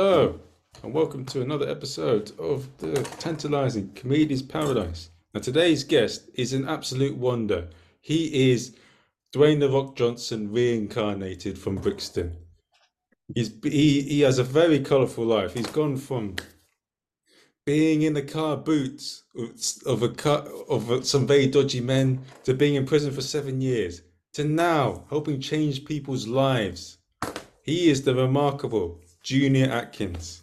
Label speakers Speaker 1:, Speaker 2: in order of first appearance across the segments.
Speaker 1: Hello, and welcome to another episode of the tantalizing Comedian's Paradise. Now, today's guest is an absolute wonder. He is Dwayne The Rock Johnson reincarnated from Brixton. He's, he, he has a very colourful life. He's gone from being in the car boots of a car, of some very dodgy men to being in prison for seven years to now helping change people's lives. He is the remarkable Junior Atkins.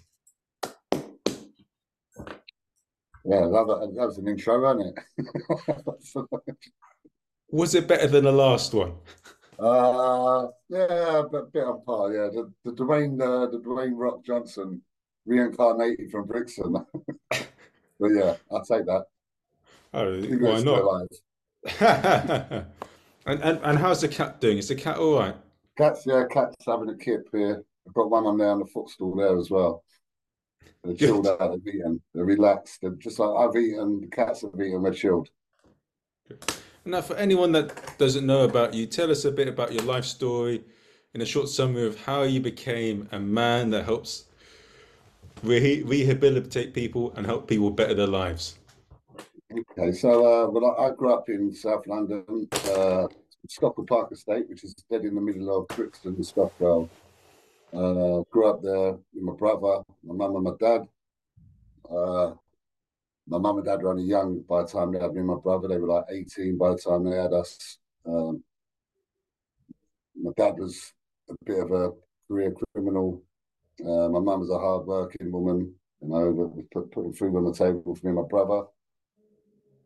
Speaker 2: Yeah, love that, that was an intro, wasn't it?
Speaker 1: was it better than the last one?
Speaker 2: Uh, yeah, a bit on par. Yeah, the, the Dwayne, uh, the Dwayne Rock Johnson reincarnated from Brixton. but yeah, I'll take that.
Speaker 1: Oh, why not? and, and and how's the cat doing? Is the cat all right?
Speaker 2: Cat's yeah, cat's having a kip here. I've got one on there on the footstool there as well. They're chilled out, they've eaten, they're relaxed. They're just like I've eaten, the cats have eaten, they're chilled.
Speaker 1: Now, for anyone that doesn't know about you, tell us a bit about your life story in a short summary of how you became a man that helps re- rehabilitate people and help people better their lives.
Speaker 2: Okay, so uh, well, I, I, grew up in South London, uh, Stockwell Park Estate, which is dead in the middle of Brixton and Stockwell. Uh, grew up there with my brother, my mum, and my dad. Uh, my mum and dad were only young by the time they had me and my brother. They were like 18 by the time they had us. Um, my dad was a bit of a career criminal. Uh, my mum was a hard-working woman, you know, put, putting food on the table for me and my brother.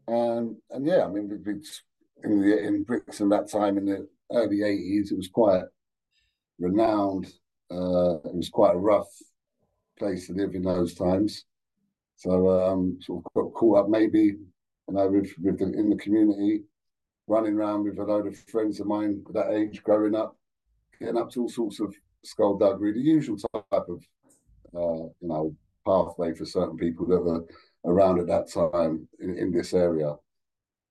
Speaker 2: And and yeah, I mean, we, we in the in Brixton that time in the early 80s, it was quite renowned. Uh, it was quite a rough place to live in those times. So um, sort of got caught up maybe, you know, with, with the, in the community, running around with a load of friends of mine at that age, growing up, getting up to all sorts of skullduggery, the usual type of, uh, you know, pathway for certain people that were around at that time in, in this area.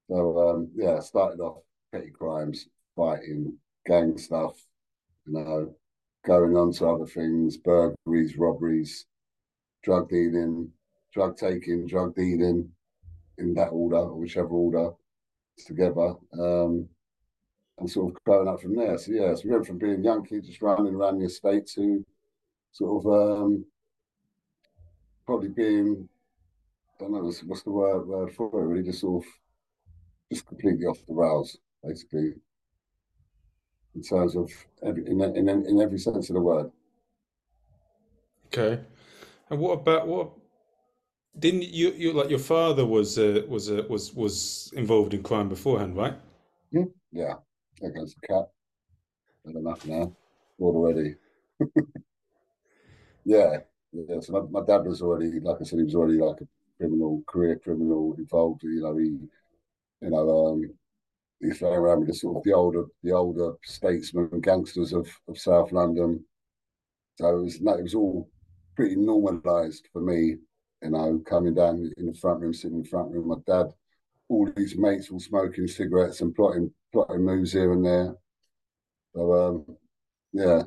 Speaker 2: So um, yeah, started off petty crimes, fighting, gang stuff, you know, going on to other things, burglaries, robberies, drug dealing, drug taking, drug dealing, in that order, or whichever order, together, um, and sort of growing up from there. So yeah, so we went from being young kids just running around the estate to sort of um, probably being, I don't know, what's, what's the word, word for it? Really, just sort of, just completely off the rails, basically, in terms of every, in, in in every sense of the word.
Speaker 1: Okay, and what about what didn't you you like your father was uh, was uh, was was involved in crime beforehand, right?
Speaker 2: Hmm? Yeah, against the cat. Had enough now. Already. yeah, yeah. So my, my dad was already, like I said, he was already like a criminal, career criminal involved. You know, he, you know, um, he's running around with the sort of the older, the older statesmen and gangsters of, of South London. So it was, it was all pretty normalised for me you know, coming down in the front room, sitting in the front room with my dad, all these mates all smoking cigarettes and plotting plotting moves here and there. So um, yeah.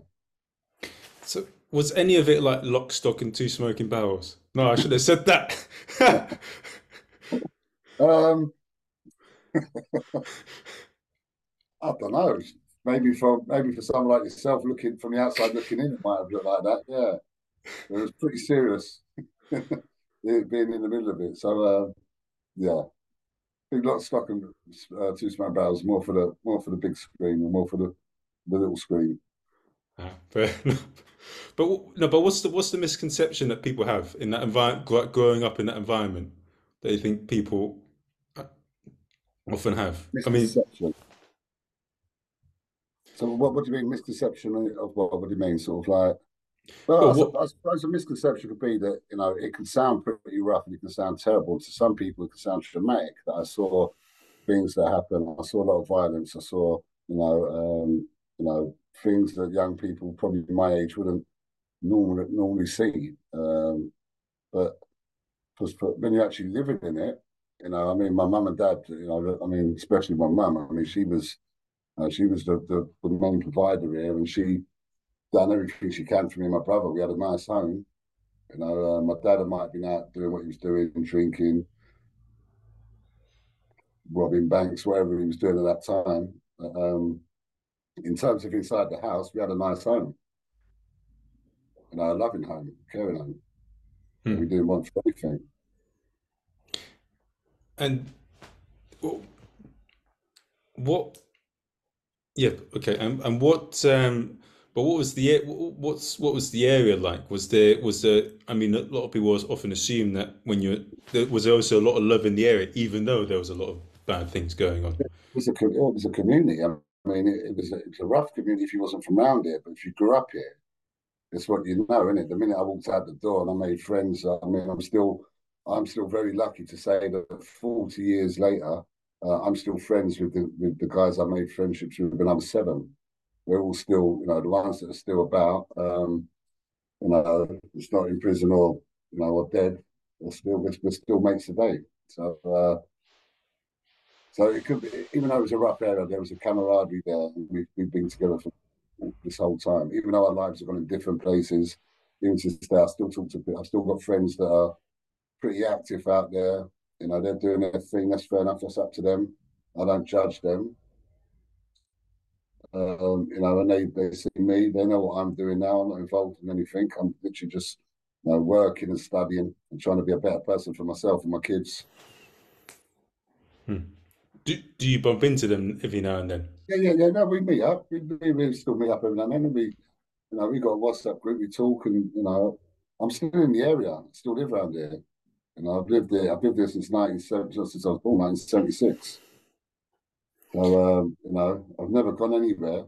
Speaker 1: So was any of it like lock, stock, and two smoking barrels? No, I should have said that.
Speaker 2: um, I don't know. Maybe for maybe for someone like yourself, looking from the outside looking in, it might have looked like that. Yeah, it was pretty serious. being in the middle of it. So uh, yeah, big lot of stock and uh, two smack barrels more for the more for the big screen and more for the the little screen.
Speaker 1: Ah, but no, but what's the what's the misconception that people have in that environment, growing up in that environment, that you think people often have? I mean,
Speaker 2: so what, what do you mean misconception of what? What do you mean? Sort of like well, well I, I, suppose a misconception could be that you know it can sound pretty rough and it can sound terrible to some people. It can sound traumatic. That I saw things that happen. I saw a lot of violence. I saw you know um, you know things that young people probably my age wouldn't normally normally see. Um, but for, when you're actually living in it, you know, I mean, my mum and dad, you know, I mean, especially my mum. I mean, she was uh, she was the, the the main provider here, and she done everything she can for me and my brother. We had a nice home. You know, uh, my dad might have been out doing what he was doing, drinking, robbing banks, whatever he was doing at that time. But, Um, in terms of inside the house, we had a nice home. You know, a loving home, caring home.
Speaker 1: Hmm.
Speaker 2: We didn't want for anything.
Speaker 1: And what? Yeah, okay. And and what? Um, but what was the what's what was the area like? Was there was there? I mean, a lot of people often assume that when you there was also a lot of love in the area, even though there was a lot of bad things going on.
Speaker 2: It was a it was a community. I mean, it, it was a, a rough community if you wasn't from around here, but if you grew up here, it's what you know, isn't it? The minute I walked out the door and I made friends, I mean, I'm still I'm still very lucky to say that 40 years later, uh, I'm still friends with the with the guys I made friendships with when I was seven. We're all still, you know, the ones that are still about. Um, you know, it's not in prison or you know or dead. We're still we're, still mates today. So uh, so it could be, even though it was a rough area, there was a camaraderie there. We've, we've been together for this whole time. Even though our lives have gone in different places, even to this day, I still talk to. I've still got friends that are pretty active out there. You know, they're doing their thing. That's fair enough. That's up to them. I don't judge them. Um, you know, and they, they see me, they know what I'm doing now. I'm not involved in anything. I'm literally just you know, working and studying and trying to be a better person for myself and my kids.
Speaker 1: Hmm. Do, do you bump into them every now and then?
Speaker 2: Yeah, yeah, yeah. No, we meet up. We, we, we still meet up every now and then. And we, you know, we got a WhatsApp group. We talk, and you know, I'm still in the area. I still live around here. Know, I've lived there. I've lived there since 1970, since I was born, 1976. So, um, you know, I've never gone anywhere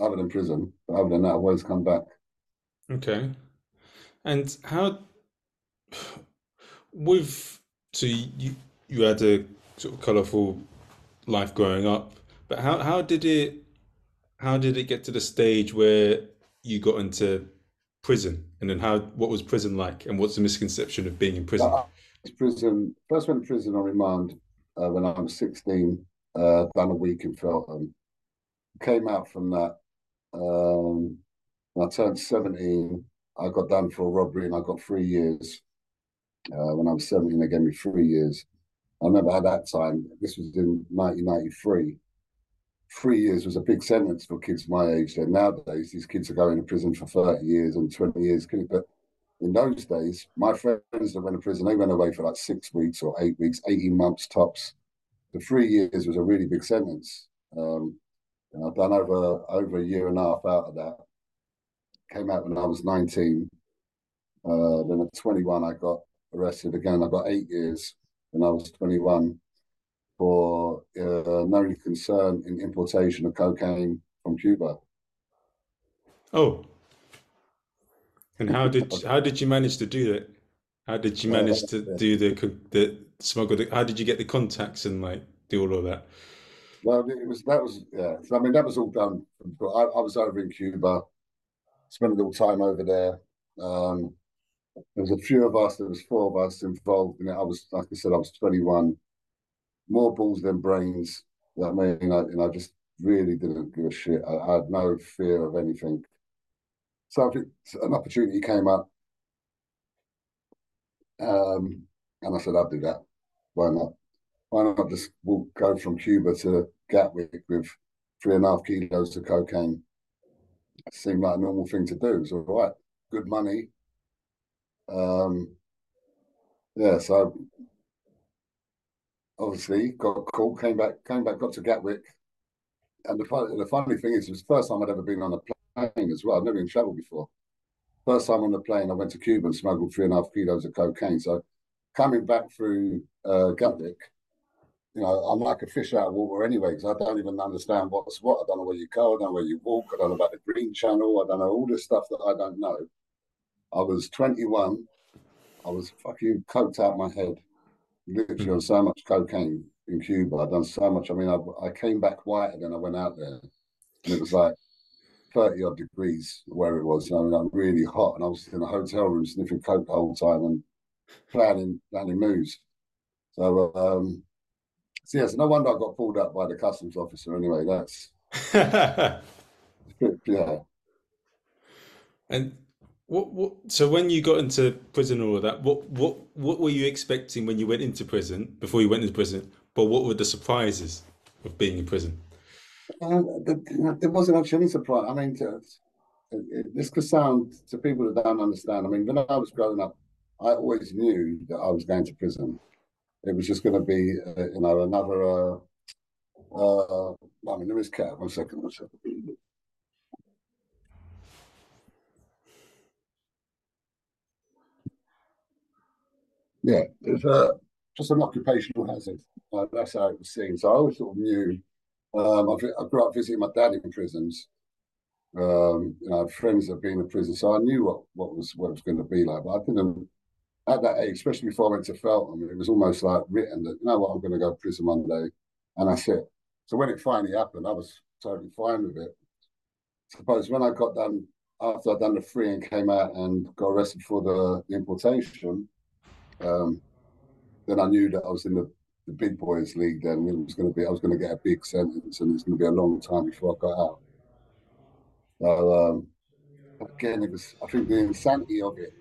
Speaker 2: other than prison. But other than that, I've always come back.
Speaker 1: Okay. And how, with, so you, you had a sort of colourful life growing up, but how, how did it, how did it get to the stage where you got into prison, and then how what was prison like, and what's the misconception of being in prison? Uh,
Speaker 2: prison first went to prison on remand uh, when I was sixteen. Uh, done a week in Feltham. Came out from that. Um, I turned seventeen, I got done for a robbery, and I got three years. Uh, when I was seventeen, they gave me three years. I remember at that time, this was in 1993 three years was a big sentence for kids my age. Then nowadays, these kids are going to prison for 30 years and 20 years. But in those days, my friends that went to prison, they went away for like six weeks or eight weeks, 18 months tops. The three years was a really big sentence. Um, and I've done over over a year and a half out of that. Came out when I was 19. Uh, then at 21, I got arrested again. I got eight years when I was 21 for uh, no concern in importation of cocaine from Cuba.
Speaker 1: Oh, and how did how did you manage to do that? How did you manage to do the the smuggle? The, how did you get the contacts and like do all of that?
Speaker 2: Well, it was that was yeah. I mean, that was all done. I, I was over in Cuba, spent a little time over there. Um, there was a few of us. There was four of us involved in it. I was, like I said, I was 21 more balls than brains. I mean, I, and I just really didn't give a shit. I, I had no fear of anything. So if an opportunity came up, um, and I said, "I'll do that. Why not? Why not just walk, go from Cuba to Gatwick with three and a half kilos of cocaine?" It seemed like a normal thing to do. It was all right, good money. Um, yeah, so obviously got caught, came back, came back, got to Gatwick. And the funny, the funny thing is, it was the first time I'd ever been on a plane as well. I've never been traveled before. First time on the plane, I went to Cuba and smuggled three and a half kilos of cocaine. So coming back through uh, Gatwick, you know, I'm like a fish out of water anyway, because I don't even understand what's what. I don't know where you go, I don't know where you walk, I don't know about the Green Channel, I don't know all this stuff that I don't know. I was 21, I was fucking coked out my head literally on so much cocaine in Cuba. I'd done so much. I mean, I, I came back whiter than I went out there. And it was like 30 odd degrees where it was. I mean, I'm really hot. And I was in a hotel room sniffing coke the whole time and planning, planning moves. So, um, so yes, no wonder I got pulled up by the customs officer anyway. That's, yeah.
Speaker 1: And What, what, so when you got into prison and all that, what, what, what were you expecting when you went into prison, before you went into prison? But what were the surprises of being in prison?
Speaker 2: Uh, there, wasn't actually any surprise. I mean, to, it, this could sound to people that don't understand. I mean, when I was growing up, I always knew that I was going to prison. It was just going to be, uh, you know, another. Uh, uh, I mean, there is cat. One second, one second. Yeah, it's uh, just an occupational hazard. Uh, that's how it was seen. So I always sort of knew. Um, I, I grew up visiting my dad in prisons, um, you know, I had friends that had been in prison, so I knew what, what was what it was going to be like. But I didn't at that age, especially before I went to Feltham, it was almost like written that you know what, I'm going to go to prison one day, and that's it. So when it finally happened, I was totally fine with it. Suppose when I got done after I'd done the free and came out and got arrested for the importation, um, then I knew that I was in the, the big boys league. Then it was going to be I was going to get a big sentence, and it's going to be a long time before I got out. So um, again, it was I think the insanity of it,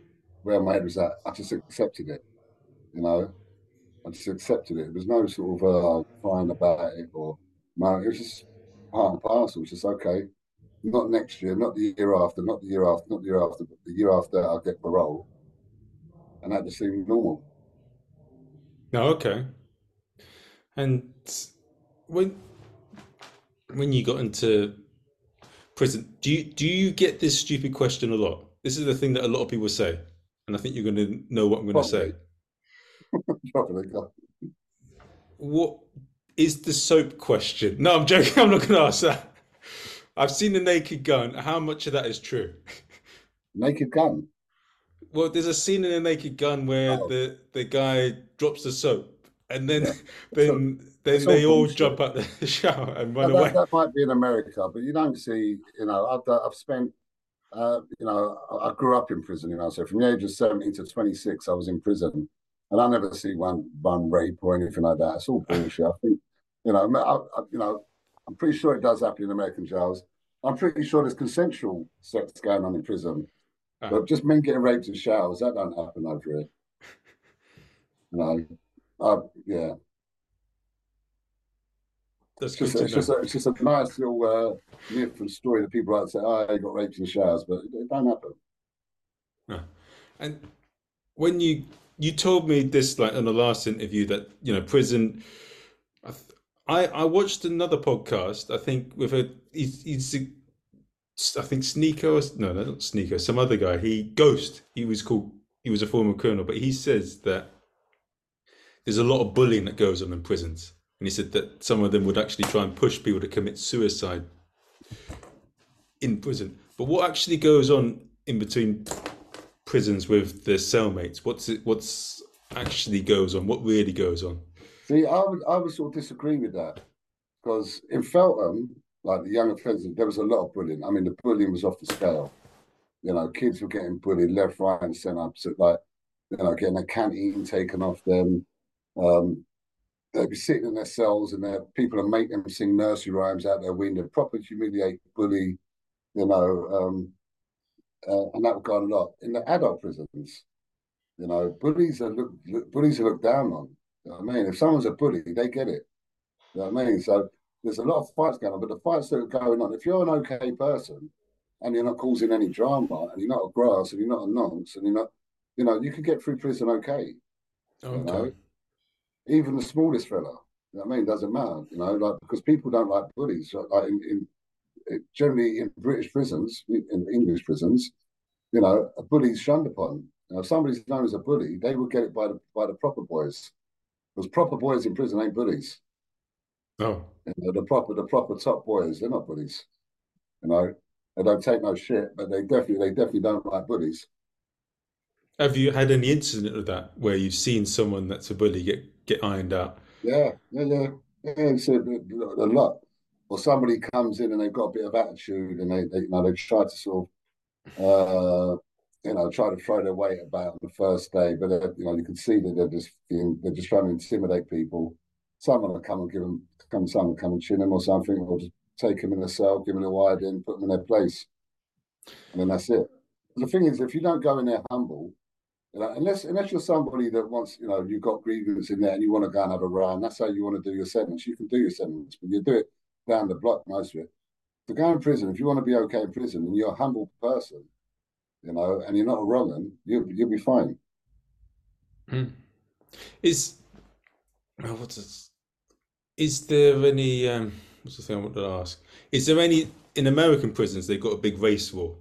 Speaker 2: where my head was at, I just accepted it. You know, I just accepted it. There was no sort of uh, crying about it or no, it was just part and parcel. It's just okay. Not next year, not the year after, not the year after, not the year after, but the year after I'll get parole. And that just seemed normal.
Speaker 1: No, oh, okay. And when when you got into prison. Do you do you get this stupid question a lot? This is the thing that a lot of people say, and I think you're going to know what I'm going to say.
Speaker 2: Probably.
Speaker 1: What is the soap question? No, I'm joking. I'm not going to ask that. I've seen the Naked Gun. How much of that is true?
Speaker 2: Naked Gun.
Speaker 1: Well, there's a scene in the Naked Gun where oh. the the guy drops the soap, and then yeah. then then they all jump out the shower and run
Speaker 2: that,
Speaker 1: away.
Speaker 2: That might be in America, but you don't see. You know, I've I've spent. Uh, you know, I grew up in prison. You know, so from the age of seventeen to twenty six, I was in prison, and I never see one one rape or anything like that. It's all bullshit. I think, you know, I, I, you know, I'm pretty sure it does happen in American jails. I'm pretty sure there's consensual sex going on in prison, uh-huh. but just men getting raped in showers that don't happen over here. Know, uh, yeah. That's just, it's, just a, it's just a nice little uh, myth and story that people like to say, oh, I got raped in showers, but it don't happen.
Speaker 1: No. And when you you told me this like in the last interview that you know prison I I watched another podcast I think with a he's, he's a, I think Sneaker, no, no not Sneaker, some other guy he Ghost he was called he was a former colonel but he says that there's a lot of bullying that goes on in prisons and he said that some of them would actually try and push people to commit suicide in prison. But what actually goes on in between prisons with the cellmates? What's it? What's actually goes on? What really goes on?
Speaker 2: See, I would I would sort of disagree with that because in Feltham, like the young offenders, there was a lot of bullying. I mean, the bullying was off the scale. You know, kids were getting bullied left, right, and centre. So like, you know, getting a canteen taken off them. Um, they'd be sitting in their cells and their people would make them sing nursery rhymes out their window, proper humiliate, bully, you know, um, uh, and that would go on a lot. In the adult prisons, you know, bullies are look, bullies are looked down on. You know I mean? If someone's a bully, they get it. You know what I mean? So there's a lot of fights going on, but the fights that are going on, if you're an okay person and you're not causing any drama and you're not a grass and you're not a nonce and you're not, you know, you can get through prison okay.
Speaker 1: Okay. You know?
Speaker 2: even the smallest fella. You know what I mean? Doesn't matter, you know, like because people don't like bullies. Like in, in generally in British prisons, in English prisons, you know, a bully's shunned upon. Now, if somebody's known as a bully, they will get it by the by the proper boys, because proper boys in prison ain't bullies.
Speaker 1: No,
Speaker 2: you know, the proper the proper top boys, they're not bullies. You know, they don't take no shit, but they definitely they definitely don't like bullies.
Speaker 1: Have you had any incident of that where you've seen someone that's a bully get get ironed out.
Speaker 2: Yeah, yeah, yeah. yeah it's a, a, lot. Or somebody comes in and they've got a bit of attitude and they, they you know, they try to sort of, uh, you know, try to throw their weight about on the first day, but uh, you know, you can see that they're just being, they're just trying to intimidate people. Someone will come and give them, come, someone come and chin him or something, or just take him in a cell, give him a wide in, put them in their place, and then that's it. the thing is, if you don't go in there humble, you know, unless unless you're somebody that wants, you know, you've got grievance in there and you want to go and have a round, that's how you want to do your sentence. You can do your sentence, but you do it down the block most of it. To go in prison, if you want to be okay in prison and you're a humble person, you know, and you're not a wrong you you'll be fine.
Speaker 1: Mm. Is oh, what's this? Is there any um, what's the thing I wanted to ask? Is there any in American prisons they've got a big race war?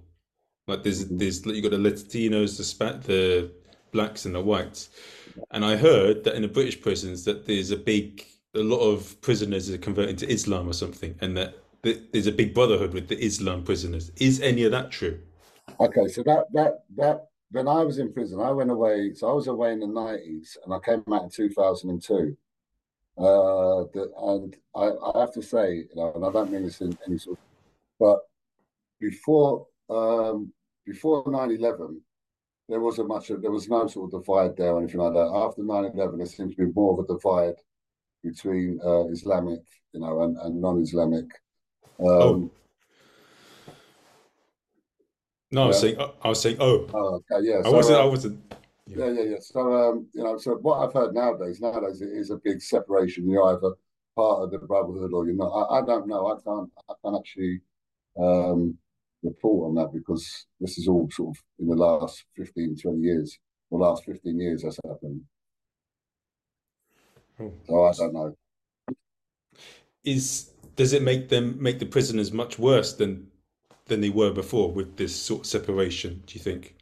Speaker 1: Like there's there's you got the Latinos, the spat the blacks and the whites. And I heard that in the British prisons that there's a big a lot of prisoners are converting to Islam or something, and that there's a big brotherhood with the Islam prisoners. Is any of that true?
Speaker 2: Okay, so that that that when I was in prison, I went away. So I was away in the nineties, and I came out in two thousand and two. Uh, the, and I, I have to say, you know, and I don't mean this in any sort, of, but before um, before 9-11, there wasn't much. There was no sort of divide there or anything like that. After 9-11, there seems to be more of a divide between uh, Islamic, you know, and, and non-Islamic. Um, oh.
Speaker 1: No, I was saying, I was saying, oh,
Speaker 2: oh okay, yeah.
Speaker 1: I wasn't, uh, I wasn't.
Speaker 2: Yeah. yeah, yeah. So, um, you know, so what I've heard nowadays, nowadays it is a big separation. You're either part of the brotherhood or you're not. I, I don't know. I can't. I can't actually um, report on that because this is all sort of in the last 15, 20 years. The last 15 years that's happened. Oh. So I don't know.
Speaker 1: Is does it make them make the prisoners much worse than than they were before with this sort of separation? Do you think?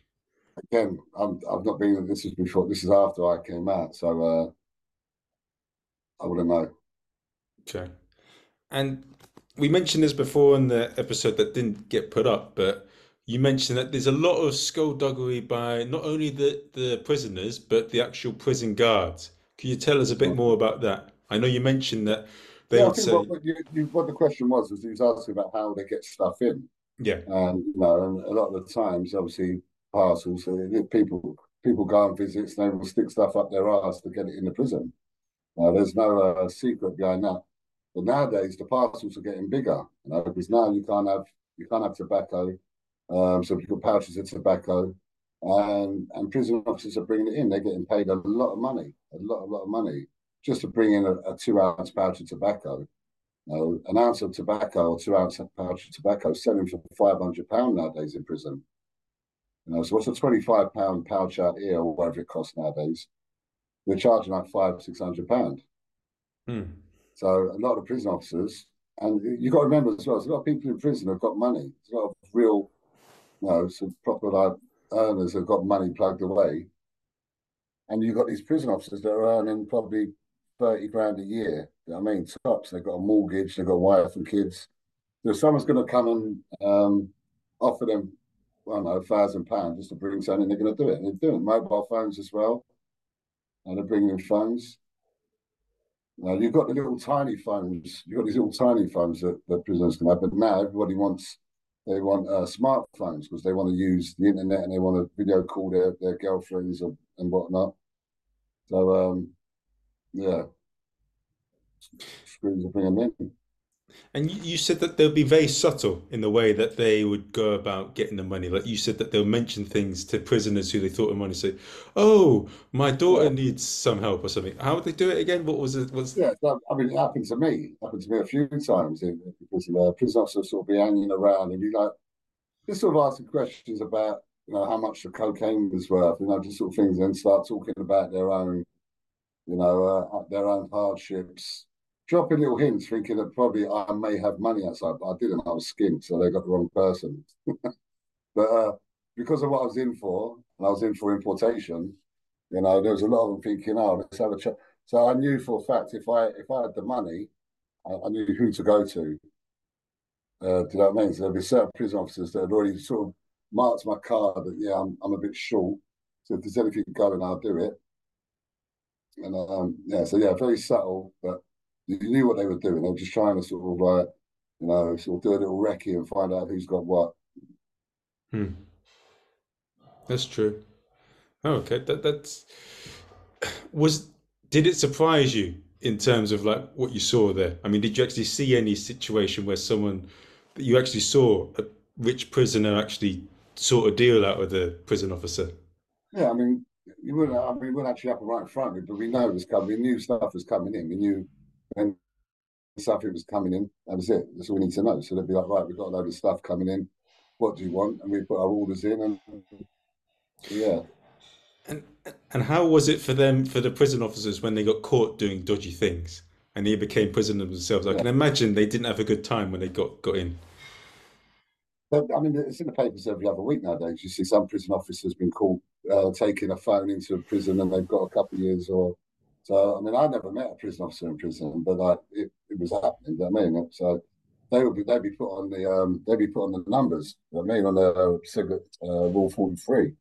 Speaker 2: Again, I'm, I've not been. This is before. This is after I came out, so uh, I wouldn't know.
Speaker 1: Okay, and we mentioned this before in the episode that didn't get put up, but you mentioned that there's a lot of skullduggery by not only the, the prisoners, but the actual prison guards. Can you tell us a bit more about that? I know you mentioned that they yeah, would say.
Speaker 2: What, you, you, what, the question was, was he was asking about how they get stuff in.
Speaker 1: Yeah.
Speaker 2: And, you know, and a lot of the times, obviously, parcels, so people people go on visits and they will stick stuff up their ass to get it in the prison. Uh, there's no uh, secret behind that. But nowadays the parcels are getting bigger, you know, because now you can't have you can't have tobacco. Um, so people pouches of tobacco, and and prison officers are bringing it in. They're getting paid a lot of money, a lot, a lot of money, just to bring in a, a two ounce pouch of tobacco. You an ounce of tobacco or two ounce pouch of tobacco selling for five hundred pound nowadays in prison. You know, so what's a twenty five pound pouch out here or whatever it costs nowadays? They're charging like five six hundred pound.
Speaker 1: Hmm.
Speaker 2: So a lot of prison officers, and you've got to remember as well, there's a lot of people in prison have got money. There's a lot of real, you know, some proper like earners have got money plugged away. And you've got these prison officers that are earning probably 30 grand a year. You know I mean? Tops, they've got a mortgage, they've got a wife and kids. So someone's going to come and um, offer them, I don't know, a thousand pounds just to bring something, they're going to do it. And they're doing mobile phones as well. And they're bringing phones. Now you've got the little tiny phones. You've got these little tiny phones that, that prisoners can have, but now everybody wants they want uh, smartphones because they want to use the internet and they want to video call their, their girlfriends and, and whatnot. So um, yeah, screws are bringing in.
Speaker 1: And you said that they'll be very subtle in the way that they would go about getting the money. Like you said that they'll mention things to prisoners who they thought of money. Say, "Oh, my daughter yeah. needs some help or something." How would they do it again? What was it? Was
Speaker 2: yeah? I mean, it happened to me. It happened to me a few times because uh, prison officers sort of be hanging around and be like, just sort of asking questions about you know how much the cocaine was worth, you know, just sort of things, and start talking about their own, you know, uh, their own hardships dropping little hints, thinking that probably I may have money outside, but I didn't. I was skint, so they got the wrong person. but uh, because of what I was in for, and I was in for importation, you know, there was a lot of them thinking, "Oh, let's have a chat." So I knew for a fact if I if I had the money, I, I knew who to go to. Uh, do you know what I mean? So there'd be certain prison officers that had already sort of marked my card that yeah, I'm I'm a bit short. So if there's anything going, I'll do it. And um, yeah, so yeah, very subtle, but you knew what they were doing. They were just trying to sort of like, you know, sort of do a little recce and find out who's got what.
Speaker 1: Hmm. That's true. Oh, okay, that that's was. Did it surprise you in terms of like what you saw there? I mean, did you actually see any situation where someone that you actually saw a rich prisoner actually sort of deal out with the prison officer.
Speaker 2: Yeah, I mean, you wouldn't. I mean, we wouldn't actually happen right in front of me, but we know it was coming. We knew stuff was coming in. We knew when stuff it was coming in. That was it. That's all we need to know. So they'd be like, right, we've got a load of stuff coming in. What do you want? And we put our orders in, and yeah.
Speaker 1: And and how was it for them, for the prison officers, when they got caught doing dodgy things and they became prisoners themselves? I
Speaker 2: Yeah.
Speaker 1: can imagine they didn't have a good time when they got got in.
Speaker 2: But, I mean, it's in the papers every other week nowadays. You see some prison officers been caught uh, taking a phone into a prison and they've got a couple of years or so. I mean, I never met a prison officer in prison, but like it, it was happening. You know I mean? So they would be they'd be put on the um they'd be put on the numbers. You know I mean on the uh, cigarette uh, rule forty three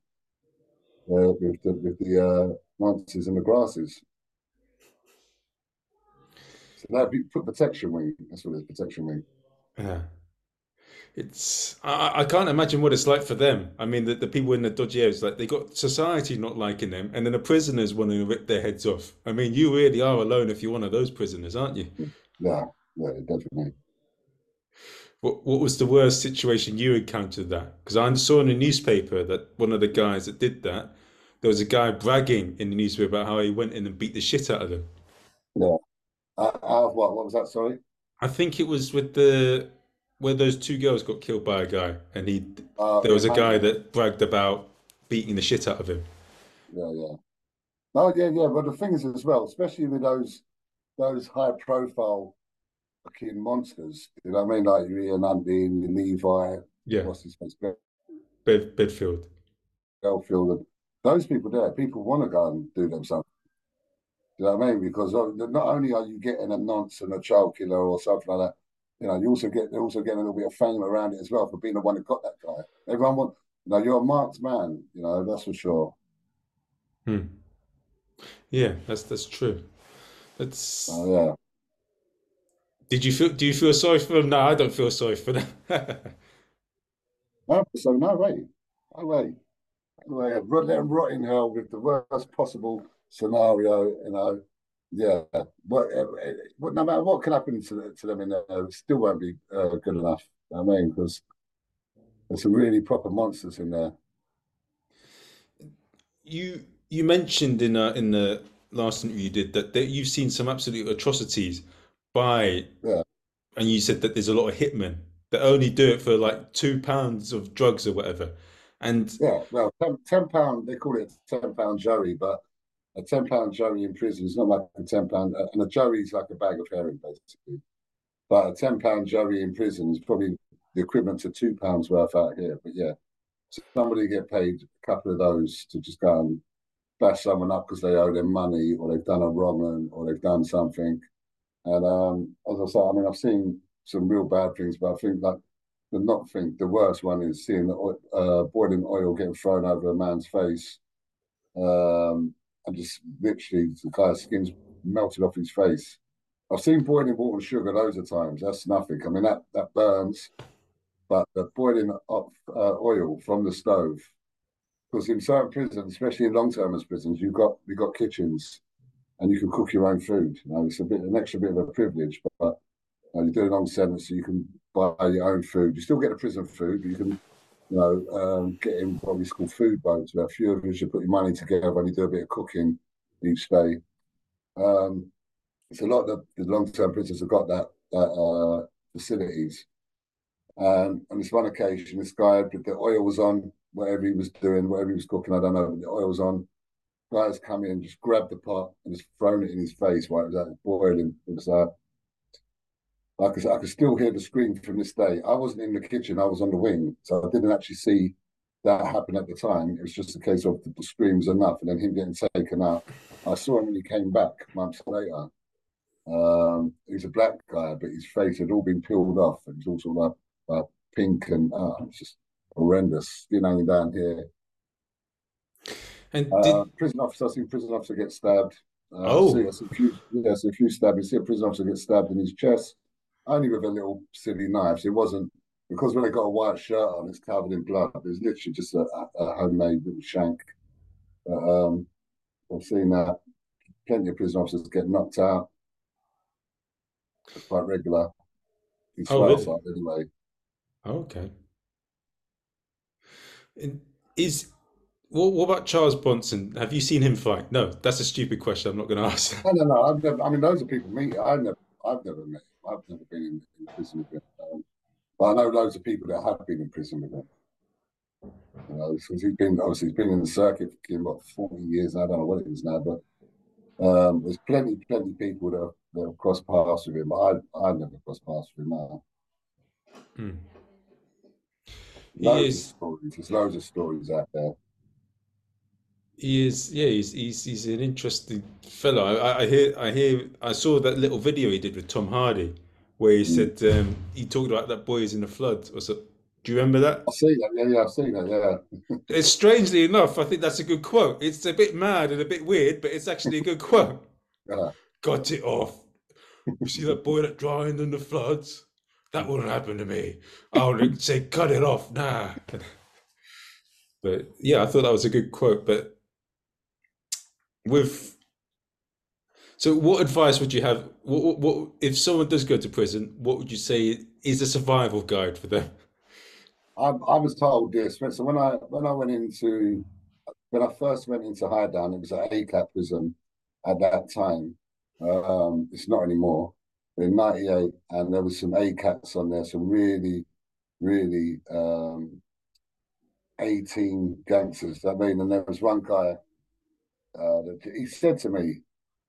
Speaker 2: uh, with the with the uh, and the grasses. So that'd be put protection wing. That's what it is, protection wing.
Speaker 1: Yeah. It's I, I can't imagine what it's like for them. I mean, the, the people in the dodgy areas, like they got society not liking them, and then the prisoners wanting to rip their heads off. I mean, you really are alone if you're one of those prisoners, aren't you?
Speaker 2: Yeah, yeah, definitely.
Speaker 1: What what was the worst situation you encountered that? Because I saw in the newspaper that one of the guys that did that, there was a guy bragging in the newspaper about how he went in and beat the shit out of them.
Speaker 2: Yeah. Uh, uh, what? What was that? Sorry.
Speaker 1: I think it was with the where those two girls got killed by a guy, and he
Speaker 2: Uh,
Speaker 1: there was a guy that bragged about beating the shit out of him.
Speaker 2: Yeah, yeah. Oh, yeah, yeah. But the thing is, as well, especially with those those high profile fucking monsters. You know what I mean? Like Ian your Levi.
Speaker 1: Yeah,
Speaker 2: What's his face?
Speaker 1: Bed, Bedfield.
Speaker 2: Bellfield. Those people there, people want to go and do them something. You know what I mean? Because not only are you getting a nonce and a child killer or something like that, you know, you also get they're also get a little bit of fame around it as well for being the one that got that guy. Everyone want, you know, you're a marked man. You know, that's for sure.
Speaker 1: Hmm. Yeah, that's that's true. That's.
Speaker 2: Oh yeah.
Speaker 1: Did you feel? Do you feel sorry for them? No, I don't feel sorry for them.
Speaker 2: No, so no way, no way, no way. Let them rot in hell with the worst possible scenario. You know, yeah. but uh, what no matter what can happen to, to them in there, it still won't be uh, good enough. I mean, because there's some really proper monsters in there.
Speaker 1: You you mentioned in uh, in the last interview you did that, that you've seen some absolute atrocities by,
Speaker 2: Yeah,
Speaker 1: and you said that there's a lot of hitmen that only do it for like two pounds of drugs or whatever. And
Speaker 2: yeah. Well, ten, ten pound. They call it ten pound joey, but a ten pound joey in prison is not like a ten pound. Uh, and a joey is like a bag of herring, basically. But a ten pound joey in prison is probably the equivalent to two pounds worth out here. But yeah, somebody get paid a couple of those to just go and bash someone up because they owe them money or they've done a wrong or they've done something. And um, as I say, I mean, I've seen some real bad things, but I think like the not think the worst one is seeing the oil, uh, boiling oil getting thrown over a man's face, um, and just literally the guy's skin's melted off his face. I've seen boiling water and sugar loads of times. That's nothing. I mean, that that burns, but the boiling up uh, oil from the stove because in certain prisons, especially in long-termers prisons, you've got you've got kitchens and you can cook your own food. You know, it's a bit an extra bit of a privilege, but uh, you do a long sentence, so you can buy your own food. You still get the prison food, but you can, you know, um, get in what we call food boats, where a few of us you put your money together and you do a bit of cooking each day. Um, it's a lot of the, the long-term prisons have got that that uh, facilities. Um, on this one occasion, this guy, the oil was on, whatever he was doing, whatever he was cooking, I don't know, the oil was on. Guys come in, just grabbed the pot and just thrown it in his face while it was like boiling. It was uh, like I said, I could still hear the scream from this day. I wasn't in the kitchen, I was on the wing, so I didn't actually see that happen at the time. It was just a case of the, screams enough and then him getting taken out. I saw him when he came back months later. Um, he was a black guy, but his face had all been peeled off. It was also like uh, pink and uh, it's just horrendous. Skin hanging down here.
Speaker 1: and
Speaker 2: Uh,
Speaker 1: did
Speaker 2: prison officer, I see a prison officer get stabbed. Uh, see,
Speaker 1: oh
Speaker 2: I a few, yeah, see a few stabbings. See a prison officer get stabbed in his chest, only with a little silly knife. So it wasn't because when they got a white shirt on, it's covered in blood. It was literally just a, a homemade little shank. But, um, I've seen that. Plenty of prison officers get knocked out. It's quite regular. In
Speaker 1: oh really?
Speaker 2: anyway.
Speaker 1: Okay. And is what, what about Charles Bronson? Have you seen him fight? No, that's a stupid question. I'm not going to ask.
Speaker 2: I don't know. I've never, I mean, those are people meet. I've never, I've never met him. I've never been in, in prison with him. Um, but I know loads of people that have been in prison with him. You know, because he's been obviously he's been in the circuit for about forty years. I don't know what it is now, but um, there's plenty, plenty of people that have, that have crossed paths with him. But I, I've never crossed paths with him. No.
Speaker 1: Hmm.
Speaker 2: Loads of stories. There's loads of stories out there.
Speaker 1: He is. Yeah, he's he's he's an interesting fellow. I, I- hear. I hear. I saw that little video he did with Tom Hardy, where he
Speaker 2: Mm.
Speaker 1: said um, he talked about that boy is in the flood. Or so. Do you remember that?
Speaker 2: I've seen that. Yeah, yeah, I've seen that. Yeah.
Speaker 1: It's strangely enough, I think that's a good quote. It's a bit mad and a bit weird, but it's actually a good quote.
Speaker 2: Yeah.
Speaker 1: Got it off. You see that boy that drowned in the floods? That wouldn't happen to me. I would say, cut it off now. But yeah, I thought that was a good quote. But with so, what advice would you have? What, what, what if someone does go to prison? What would you say is a survival guide for them?
Speaker 2: I, I was told this. So when I when I went into when I first went into Highdown, it was at A-cat prison at that time. Um, it's not anymore. In '98, and there was some ACAPs on there, some really, really um, 18 gangsters. I mean, and there was one guy uh, he said to me,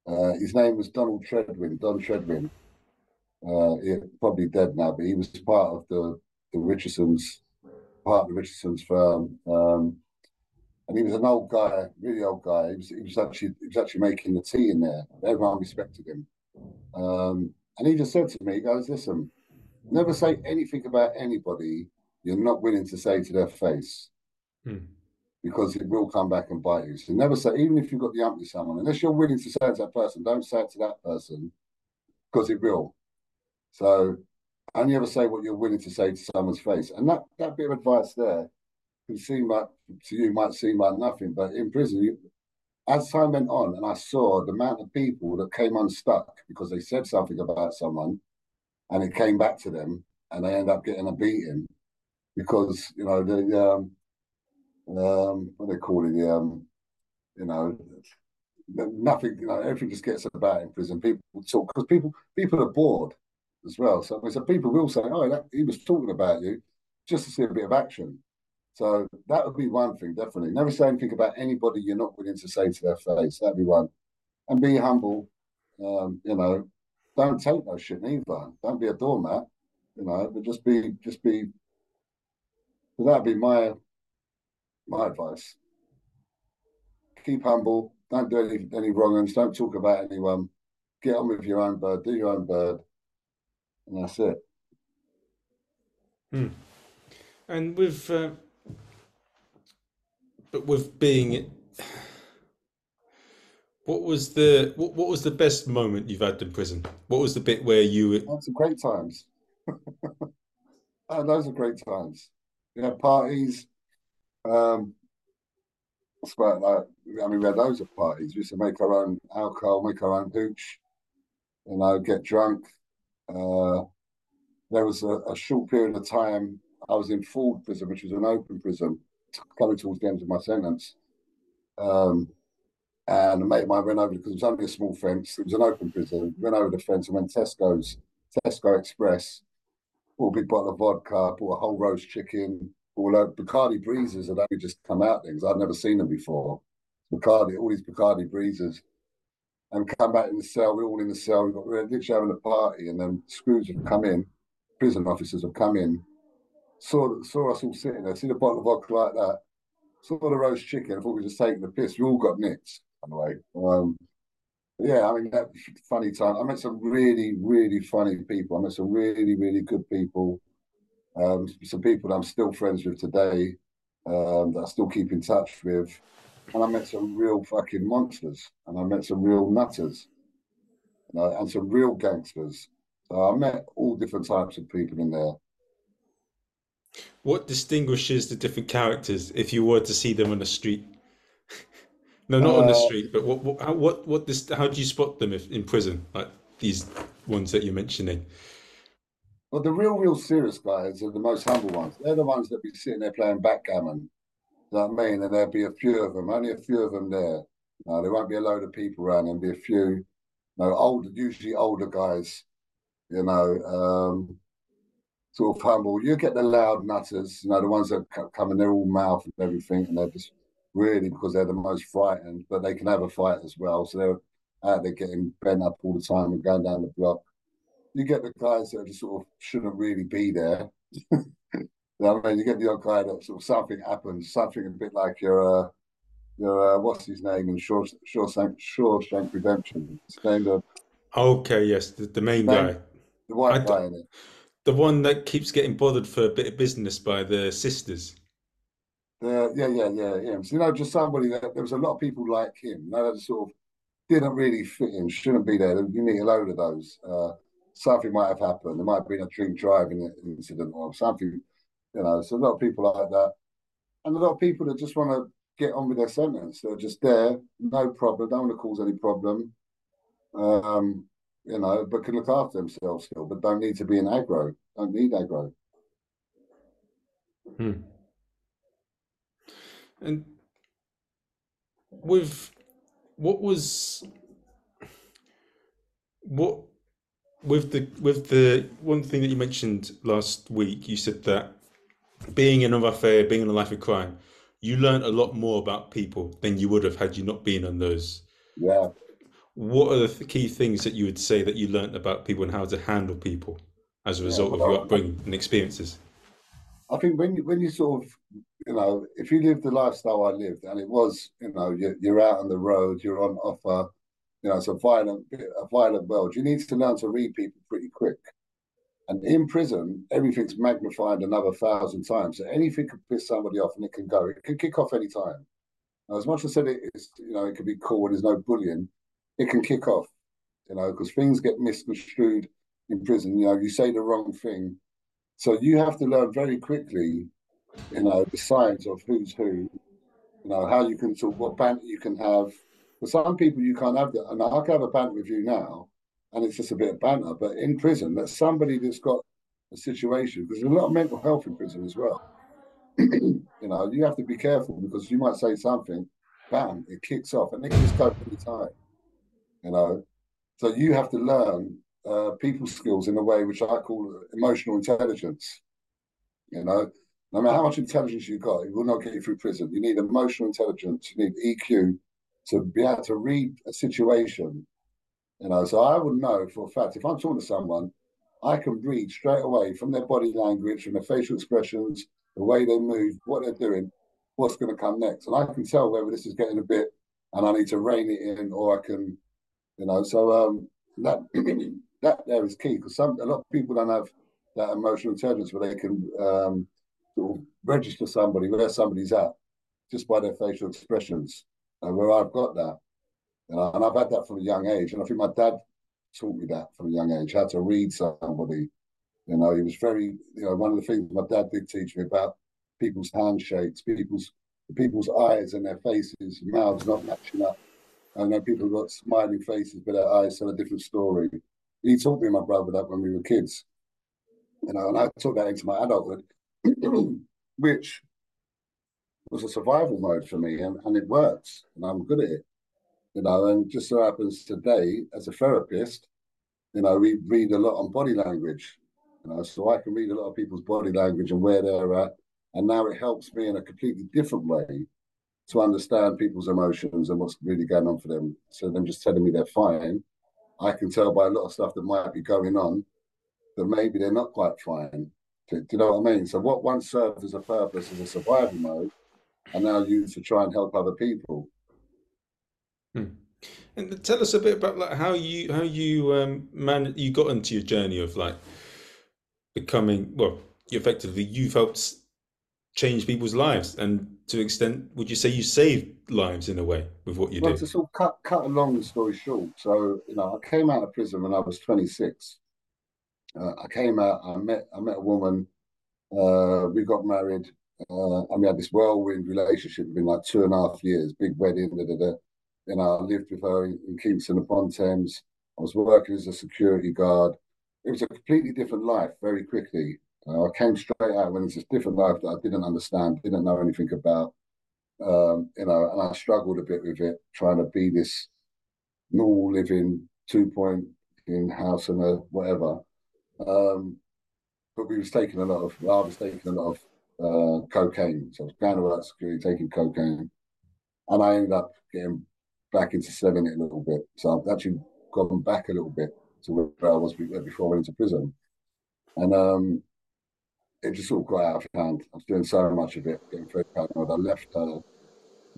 Speaker 2: uh, his name was Donald Treadwin, Don Treadwin. Uh, he, probably dead now, but he was part of the the Richardsons, part of the Richardsons firm. Um, and he was an old guy, really old guy. He was, he was actually he was actually making the tea in there. Everyone respected him. Um, and he just said to me, he goes, listen, never say anything about anybody you're not willing to say to their face
Speaker 1: Hmm.
Speaker 2: Because it will come back and bite you. So never say, even if you've got the ump with someone, unless you're willing to say it to that person, don't say it to that person because it will. So only ever say what you're willing to say to someone's face. And that, that bit of advice there can seem like to you might seem like nothing, but in prison, you, as time went on, and I saw the amount of people that came unstuck because they said something about someone, and it came back to them, and they end up getting a beating because you know the um, um, what they call it, um, you know, nothing, you know, everything just gets about in prison. People talk because people people are bored as well. So, so people will say, "Oh, that, he was talking about you," just to see a bit of action. So that would be one thing, definitely. Never say anything about anybody you're not willing to say to their face. That'd be one. And be humble. Um, you know, don't take no shit either. Don't be a doormat. You know, but just be, just be. That'd be my my advice. Keep humble. Don't do any any wrong Don't talk about anyone. Get on with your own bird. Do your own bird, and that's it.
Speaker 1: Hmm. And with, uh, but with being, what was the what, what was the best moment you've had in prison? What was the bit where you were,
Speaker 2: Lots of great times. oh, those are great times. You know, parties. Um, about like I mean, we had loads of parties. We used to make our own alcohol, make our own hooch, you know, get drunk. Uh, there was a, a short period of time I was in Ford prison, which was an open prison, coming towards the end of my sentence. Um, and a mate of mine went over because it was only a small fence. It was an open prison. Went over the fence and went Tesco's, Tesco Express, bought a big bottle of vodka, bought a whole roast chicken, the Bacardi breezes had only just come out things. I'd never seen them before. Bacardi, all these Bacardi breezes. And come back in the cell, we're all in the cell, we got, we we're literally having a party, and then screws have come in, prison officers have come in, saw saw us all sitting there, see the bottle of vodka like that, saw the roast chicken, I thought we were just taking the piss. We all got nicked, by the way. Um, yeah, I mean, that funny time. I met some really, really funny people. I met some really, really good people. Um, some people that I'm still friends with today, um, that I still keep in touch with. And I met some real fucking monsters, and I met some real nutters, you know, and some real gangsters. So I met all different types of people in there.
Speaker 1: what distinguishes the different characters if you were to see them on the street? No, not on the
Speaker 2: Uh,
Speaker 1: street, but what what how, what what this how do you spot them if in prison? Like these ones that you're mentioning.
Speaker 2: But the real, real serious guys are the most humble ones. They're the ones that be sitting there playing backgammon You know what I mean? And there'll be a few of them, only a few of them there. No, there won't be a load of people around. There'll be a few, you know, old, usually older guys, you know, um, sort of humble. You get the loud nutters, you know, the ones that come in, they're all mouth and everything, and they're just really because they're the most frightened, but they can have a fight as well. So they're out there getting bent up all the time and going down the block. You get the guys that just sort of shouldn't really be there. I mean, you get the odd guy that sort of something happens, something a bit like your, uh, your uh, what's his name in Shawshank, Shawshank, Redemption. It's named uh,
Speaker 1: Okay, yes, the, the main
Speaker 2: Name-
Speaker 1: guy,
Speaker 2: the white
Speaker 1: I
Speaker 2: guy in it.
Speaker 1: the one that keeps getting bothered for a bit of business by the sisters.
Speaker 2: Yeah, yeah, yeah, him. So, you know, just somebody that there was a lot of people like him. You know, that sort of didn't really fit in, shouldn't be there. You need a load of those. Uh, something might have happened. There might have been a drink driving incident or something. You know, so a lot of people like that, and a lot of people that just want to get on with their sentence. They're just there, no problem. Don't want to cause any problem. Um, you know, but can look after themselves still, but don't need to be in aggro. Don't need aggro.
Speaker 1: Hmm. And with what was what with the with the one thing that you mentioned last week, you said that being in a rough area, being in a life of crime, you learned a lot more about people than you would have had you not been on those.
Speaker 2: Yeah.
Speaker 1: What are the th- key things that you would say that you learned about people and how to handle people as a result of your upbringing and experiences?
Speaker 2: I think when you, when you sort of, you know, if you live the lifestyle I lived, and it was, you know, you're, you're out on the road, you're on offer, you know, it's a violent, a violent world. You need to learn to read people pretty quick. And in prison, everything's magnified another thousand times. So anything could piss somebody off, and it can go. It can kick off any time. As much as I said it is, you know, it can be cool and there's no bullying, it can kick off. You know, because things get misconstrued in prison. You know, you say the wrong thing, so you have to learn very quickly, you know, the signs of who's who, you know, how you can talk, what banter you can have. For some people, you can't have that. And I can have a banter with you now, and it's just a bit of banter. But in prison, that's somebody that's got a situation, because there's a lot of mental health in prison as well. you know, you have to be careful because you might say something, bam, it kicks off, and it just go any time. You know, so you have to learn uh, people skills in a way which I call emotional intelligence. You know, no matter how much intelligence you got, it will not get you through prison. You need emotional intelligence. You need EQ to be able to read a situation. You know, so I would know for a fact if I'm talking to someone, I can read straight away from their body language, from their facial expressions, the way they move, what they're doing, what's going to come next, and I can tell whether this is getting a bit, and I need to rein it in, or I can, you know. So um, that that there is key because some a lot of people don't have that emotional intelligence where they can um, sort of register somebody where somebody's at just by their facial expressions. And where I've got that, and I've had that from a young age, and I think my dad taught me that from a young age how to read somebody. You know, he was very, you know, one of the things my dad did teach me about people's handshakes, people's people's eyes and their faces, mouths not matching up. I know people got smiling faces, but their eyes tell a different story. He taught me and my brother that when we were kids. You know, and I took that into my adulthood, which was a survival mode for me, and, and it works, and I'm good at it. You know, and just so happens today, as a therapist, you know, we read a lot on body language. You know, so I can read a lot of people's body language and where they're at, and now it helps me in a completely different way to understand people's emotions and what's really going on for them. So them just telling me they're fine, I can tell by a lot of stuff that might be going on that maybe they're not quite fine. Do, do you know what I mean? So what once served as a purpose as a survival mode, are now used to try and help other people.
Speaker 1: Hmm. And tell us a bit about like how you how you um man you got into your journey of like becoming well, you effectively you've helped change people's lives and to an extent would you say you saved lives in a way with what you
Speaker 2: Well,
Speaker 1: do?
Speaker 2: to sort of cut cut a long story short, so you know, I came out of prison when I was 26. Uh, I came out, I met I met a woman, uh, we got married, uh, and we had this whirlwind relationship within like two and a half years, big wedding, da, da, da. You know, I lived with her in, in Kingston upon Thames. I was working as a security guard. It was a completely different life very quickly. Uh, I came straight out when it's a different life that I didn't understand, didn't know anything about. um, you know, and I struggled a bit with it, trying to be this normal living two point in house and a whatever. Um, but we was taking a lot of, I was taking a lot of uh, cocaine. So I was going work security, taking cocaine, and I ended up getting back into selling it a little bit. So I've actually gone back a little bit to where I was before I went into prison, and um, it just all got out of hand. I was doing so much of it, getting very paranoid. I left her.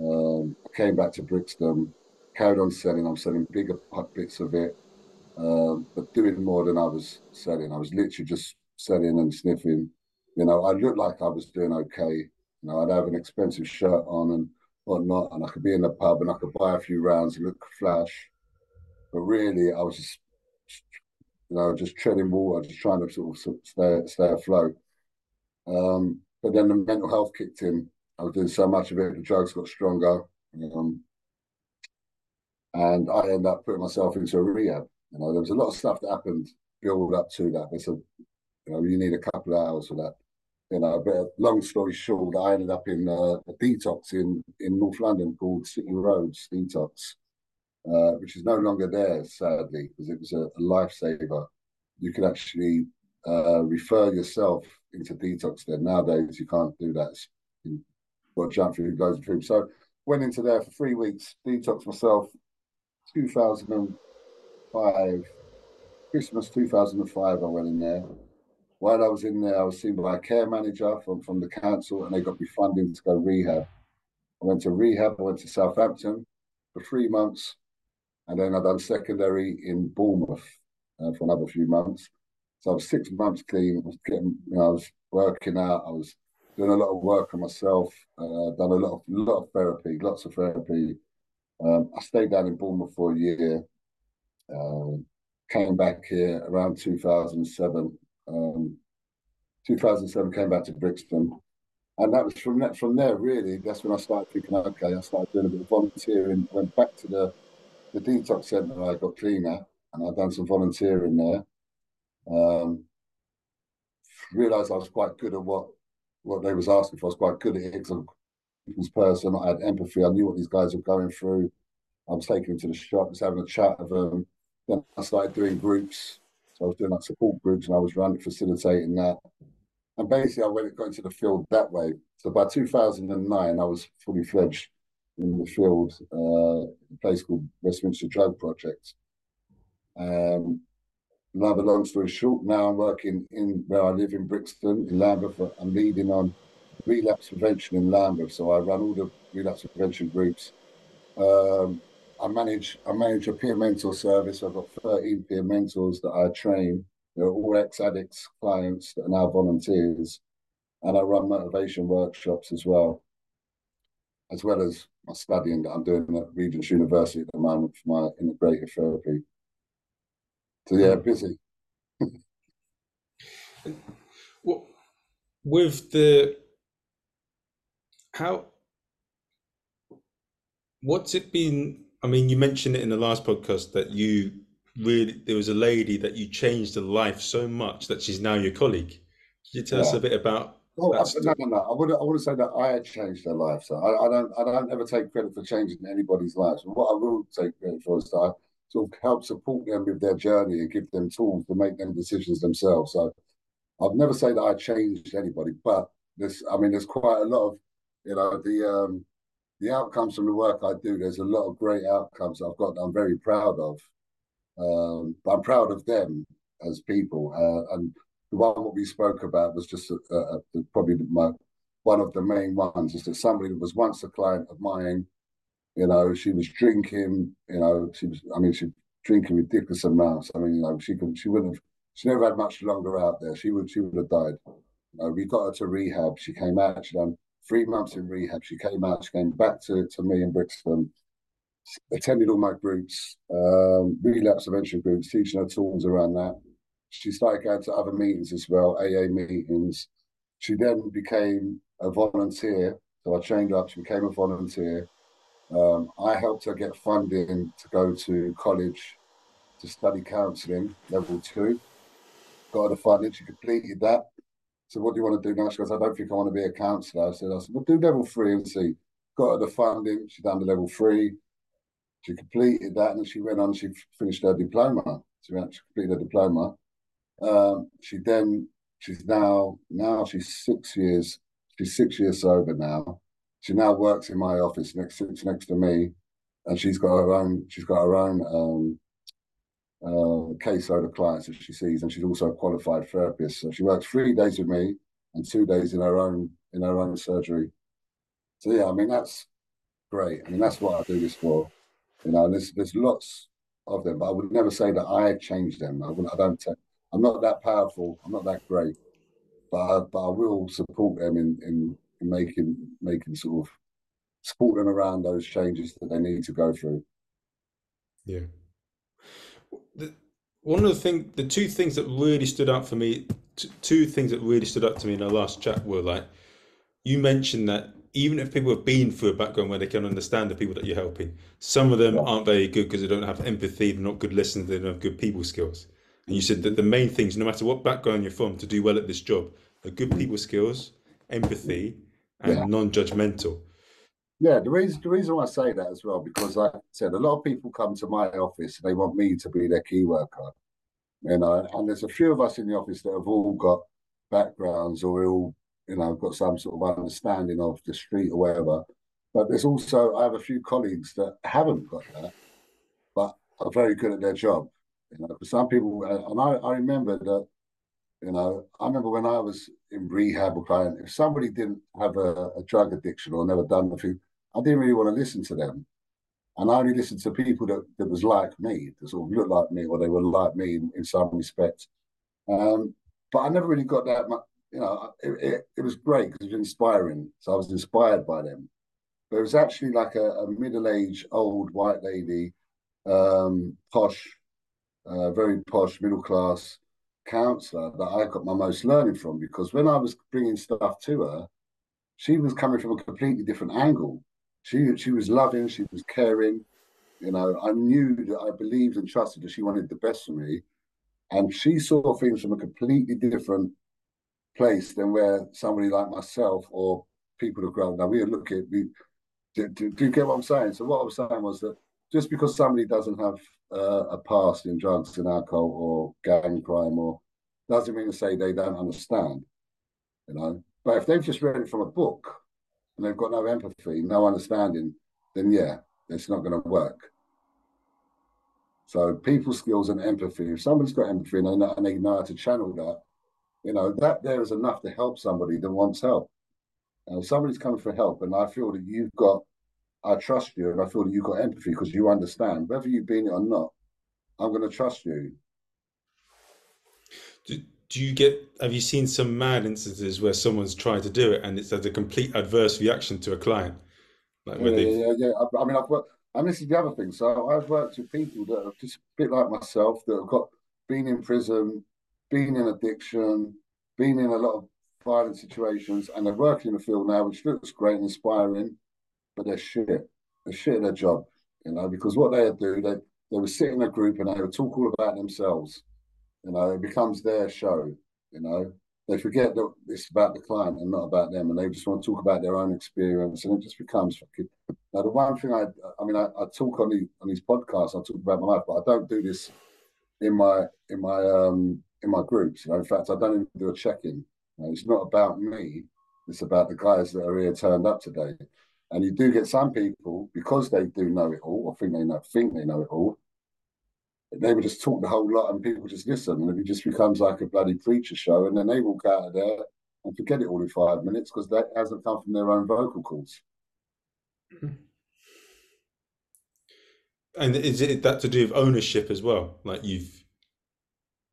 Speaker 2: Um, I came back to Brixton, carried on selling. I'm selling bigger bits of it, um, but doing more than I was selling. I was literally just selling and sniffing. You know, I looked like I was doing okay. You know, I'd have an expensive shirt on and whatnot, and I could be in the pub and I could buy a few rounds and look flash. But really, I was just, you know, just treading water, just trying to sort of stay stay afloat. Um, but then the mental health kicked in. I was doing so much of it, the drugs got stronger. Um, and I ended up putting myself into a rehab. You know, there was a lot of stuff that happened build up to that. But so, you know, you need a couple of hours for that. You know, but long story short, I ended up in uh, a detox in, in North London called City Roads Detox, uh, which is no longer there, sadly, because it was a, a lifesaver. You could actually uh, refer yourself into detox there. Nowadays, you can't do that. You've got jump through loads of hoops. So went into there for three weeks, detox myself, 2005, Christmas 2005, I went in there. While I was in there, I was seen by a care manager from, from the council and they got me funding to go rehab. I went to rehab, I went to Southampton for three months, and then I done secondary in Bournemouth uh, for another few months. So I was six months clean. I was getting, you know, I was working out. I was doing a lot of work on myself. Uh, done a lot of lot of therapy, lots of therapy. Um, I stayed down in Bournemouth for a year. Um, came back here around 2007. Um, 2007 came back to Brixton, and that was from that from there really. That's when I started thinking, okay, I started doing a bit of volunteering. Went back to the the detox centre. I got cleaner, and I've done some volunteering there. Um, realised I was quite good at what what they was asking for. I was quite good at it because people's person. I had empathy. I knew what these guys were going through. I was taking them to the shop, was having a chat with them. Then I started doing groups. So I was doing like support groups and I was running, facilitating that. And basically, I went got into the field that way. So by 2009, I was fully fledged in the field, uh, a place called Westminster Drug Project. Um, another long story short, now I'm working in where I live in Brixton, in Lambeth. I'm leading on relapse prevention in Lambeth. So I run all the relapse prevention groups. Um, I manage I manage a peer mentor service. I've got 13 peer mentors that I train. They're all ex-addicts clients that are now volunteers. And I run motivation workshops as well, as well as my studying that I'm doing at Regent's University at the moment for my integrative therapy. So yeah, hmm. busy.
Speaker 1: well, with the how what's it been I mean, you mentioned it in the last podcast that you really there was a lady that you changed her life so much that she's now your colleague. Can you tell yeah. us a bit about?
Speaker 2: Oh, I, no, no, no. I would I would say that I had changed her life. So I, I, don't I don't ever take credit for changing anybody's life. So what I will take credit for is that I sort of help support them with their journey and give them tools to make them decisions themselves. So I've never say that I changed anybody, but there's I mean there's quite a lot of you know the um the outcomes from the work I do, there's a lot of great outcomes I've got I'm very proud of. Um, but I'm proud of them as people. Uh, and the one what we spoke about was just a, a, probably my, one of the main ones is that somebody was once a client of mine, you know, she was drinking, you know, she was, I mean, she drinking ridiculous amounts. I mean, you know, she could, she wouldn't have, she never had much longer out there. She would, she would have died. You know, we got her to rehab. She came out, she done three months in rehab. She came out, she came back to, to me in Brixton, attended all my groups, um, relapse prevention groups, teaching her tools around that. She started going to other meetings as well, AA meetings. She then became a volunteer. So I trained up, she became a volunteer. Um, I helped her get funding to go to college to study counselling, level two. Got her the funding, she completed that. So what do you want to do now? She goes, I don't think I want to be a counsellor. I said, I said, well, do level three and see. got her the funding. She done the level three. She completed that, and she went on. She finished her diploma. She, went, completed her diploma. Um, she then she's now now she's six years. She's six years sober now. She now works in my office next sits next to me, and she's got her own. She's got her own um, uh, caseload of clients that she sees, and she's also a qualified therapist. So she works three days with me and two days in her own in her own surgery. So yeah, I mean that's great. I mean that's what I do this for. You know, there's there's lots of them, but I would never say that I changed them. I, I don't. I'm not that powerful. I'm not that great, but I, but I will support them in, in in making making sort of support them around those changes that they need to go through.
Speaker 1: Yeah. One of the thing, the two things that really stood out for me, t- two things that really stood out to me in our last chat were like, you mentioned that even if people have been through a background where they can understand the people that you're helping, some of them aren't very good because they don't have empathy, they're not good listeners, they don't have good people skills. And you said that the main things, no matter what background you're from, to do well at this job, are good people skills, empathy, and yeah. non-judgmental.
Speaker 2: Yeah, the reason the reason why I say that as well because like I said, a lot of people come to my office and they want me to be their key worker. You know, and there's a few of us in the office that have all got backgrounds or all you know, got some sort of understanding of the street or whatever. But there's also I have a few colleagues that haven't got that, but are very good at their job. You know, for some people, uh, and I, I remember that, you know, I remember when I was in rehab or client, if somebody didn't have a, a drug addiction or never done anything, I didn't really want to listen to them. And I only listened to people that, that was like me, that sort of looked like me, or they were like me in, in some respect. Um, but I never really got that much, you know, it, it, it was great because it was inspiring. So I was inspired by them. But it was actually like a, a middle-aged old white lady, um, posh, uh, very posh, middle-class counselor that I got my most learning from because when I was bringing stuff to her, she was coming from a completely different angle. She she was loving, she was caring. You know, I knew that I believed and trusted that she wanted the best for me, and she saw things from a completely different place than where somebody like myself or people have grown. Now we look at we do, do, do, you get what I'm saying? So what I was saying was that just because somebody doesn't have uh, a past in drugs and alcohol or gang crime or doesn't mean to say they don't understand, you know. But if they've just read it from a book and they've got no empathy, no understanding, then yeah, it's not going to work. So people skills and empathy. If somebody's got empathy and they know, and they know how to channel that, you know, that there is enough to help somebody that wants help. And somebody's coming for help, and I feel that you've got, I trust you, and I feel that you've got empathy because you understand, whether you've been it or not, I'm going to trust you.
Speaker 1: Do, do you get, have you seen some mad instances where someone's tried to do it and it's had a complete adverse reaction to a client?
Speaker 2: Like yeah, yeah, yeah, yeah. I, I mean, I've worked, and this is the other thing. So I've worked with people that are just a bit like myself that have got been in prison, been in addiction, been in a lot of violent situations, and they're working in the field now, which looks great and inspiring, but they're shit. They're shit at their job, you know, because what they do, they they would sit in a group and they would talk all about themselves. You know, it becomes their show, you know. They forget that it's about the client and not about them, and they just want to talk about their own experience, and it just becomes fucking. Now, the one thing I, I mean, I, I talk on the on these podcasts, I talk about my life, but I don't do this in my in my um in my groups. You know, in fact, I don't even do a check-in. You know, it's not about me. It's about the guys that are here turned up today. And you do get some people because they do know it all, or think they know think they know it all. They would just talk the whole lot, and people just listen, and it just becomes like a bloody preacher show. And then they walk out of there and forget it all in five minutes because that hasn't come from their own vocal cords.
Speaker 1: And is it that to do with ownership as well? Like you've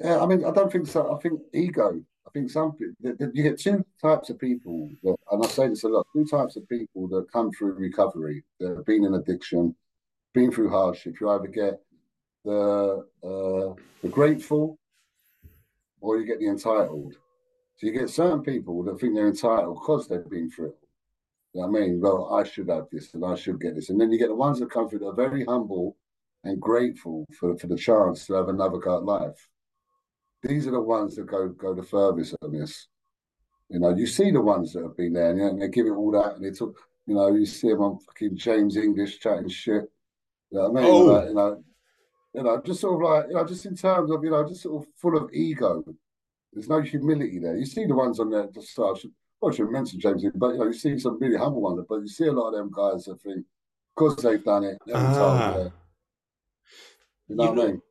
Speaker 2: yeah, I mean, I don't think so. I think ego. I think some you get two types of people, that, and I say this a lot. Two types of people that come through recovery, that have been in addiction, been through hardship. You either get the uh, the grateful, or you get the entitled. So you get certain people that think they're entitled because they've been through it. You know I mean? Well, I should have this and I should get this. And then you get the ones that come through that are very humble and grateful for, for the chance to have another gut life these are the ones that go go the furthest on this. You know, you see the ones that have been there, and, you know, and they give it all that, and they took. You know, you see them on fucking James English chatting shit. You know what I mean?
Speaker 1: Oh.
Speaker 2: Like, you know, you know, just sort of like, you know, just in terms of, you know, just sort of full of ego. There's no humility there. You see the ones on there, just uh, I should, I should mention James, but you know, you see some really humble ones, but you see a lot of them guys that think, because they've done it, they're
Speaker 1: Ah.
Speaker 2: told, yeah. You know
Speaker 1: You
Speaker 2: what
Speaker 1: know-
Speaker 2: I mean?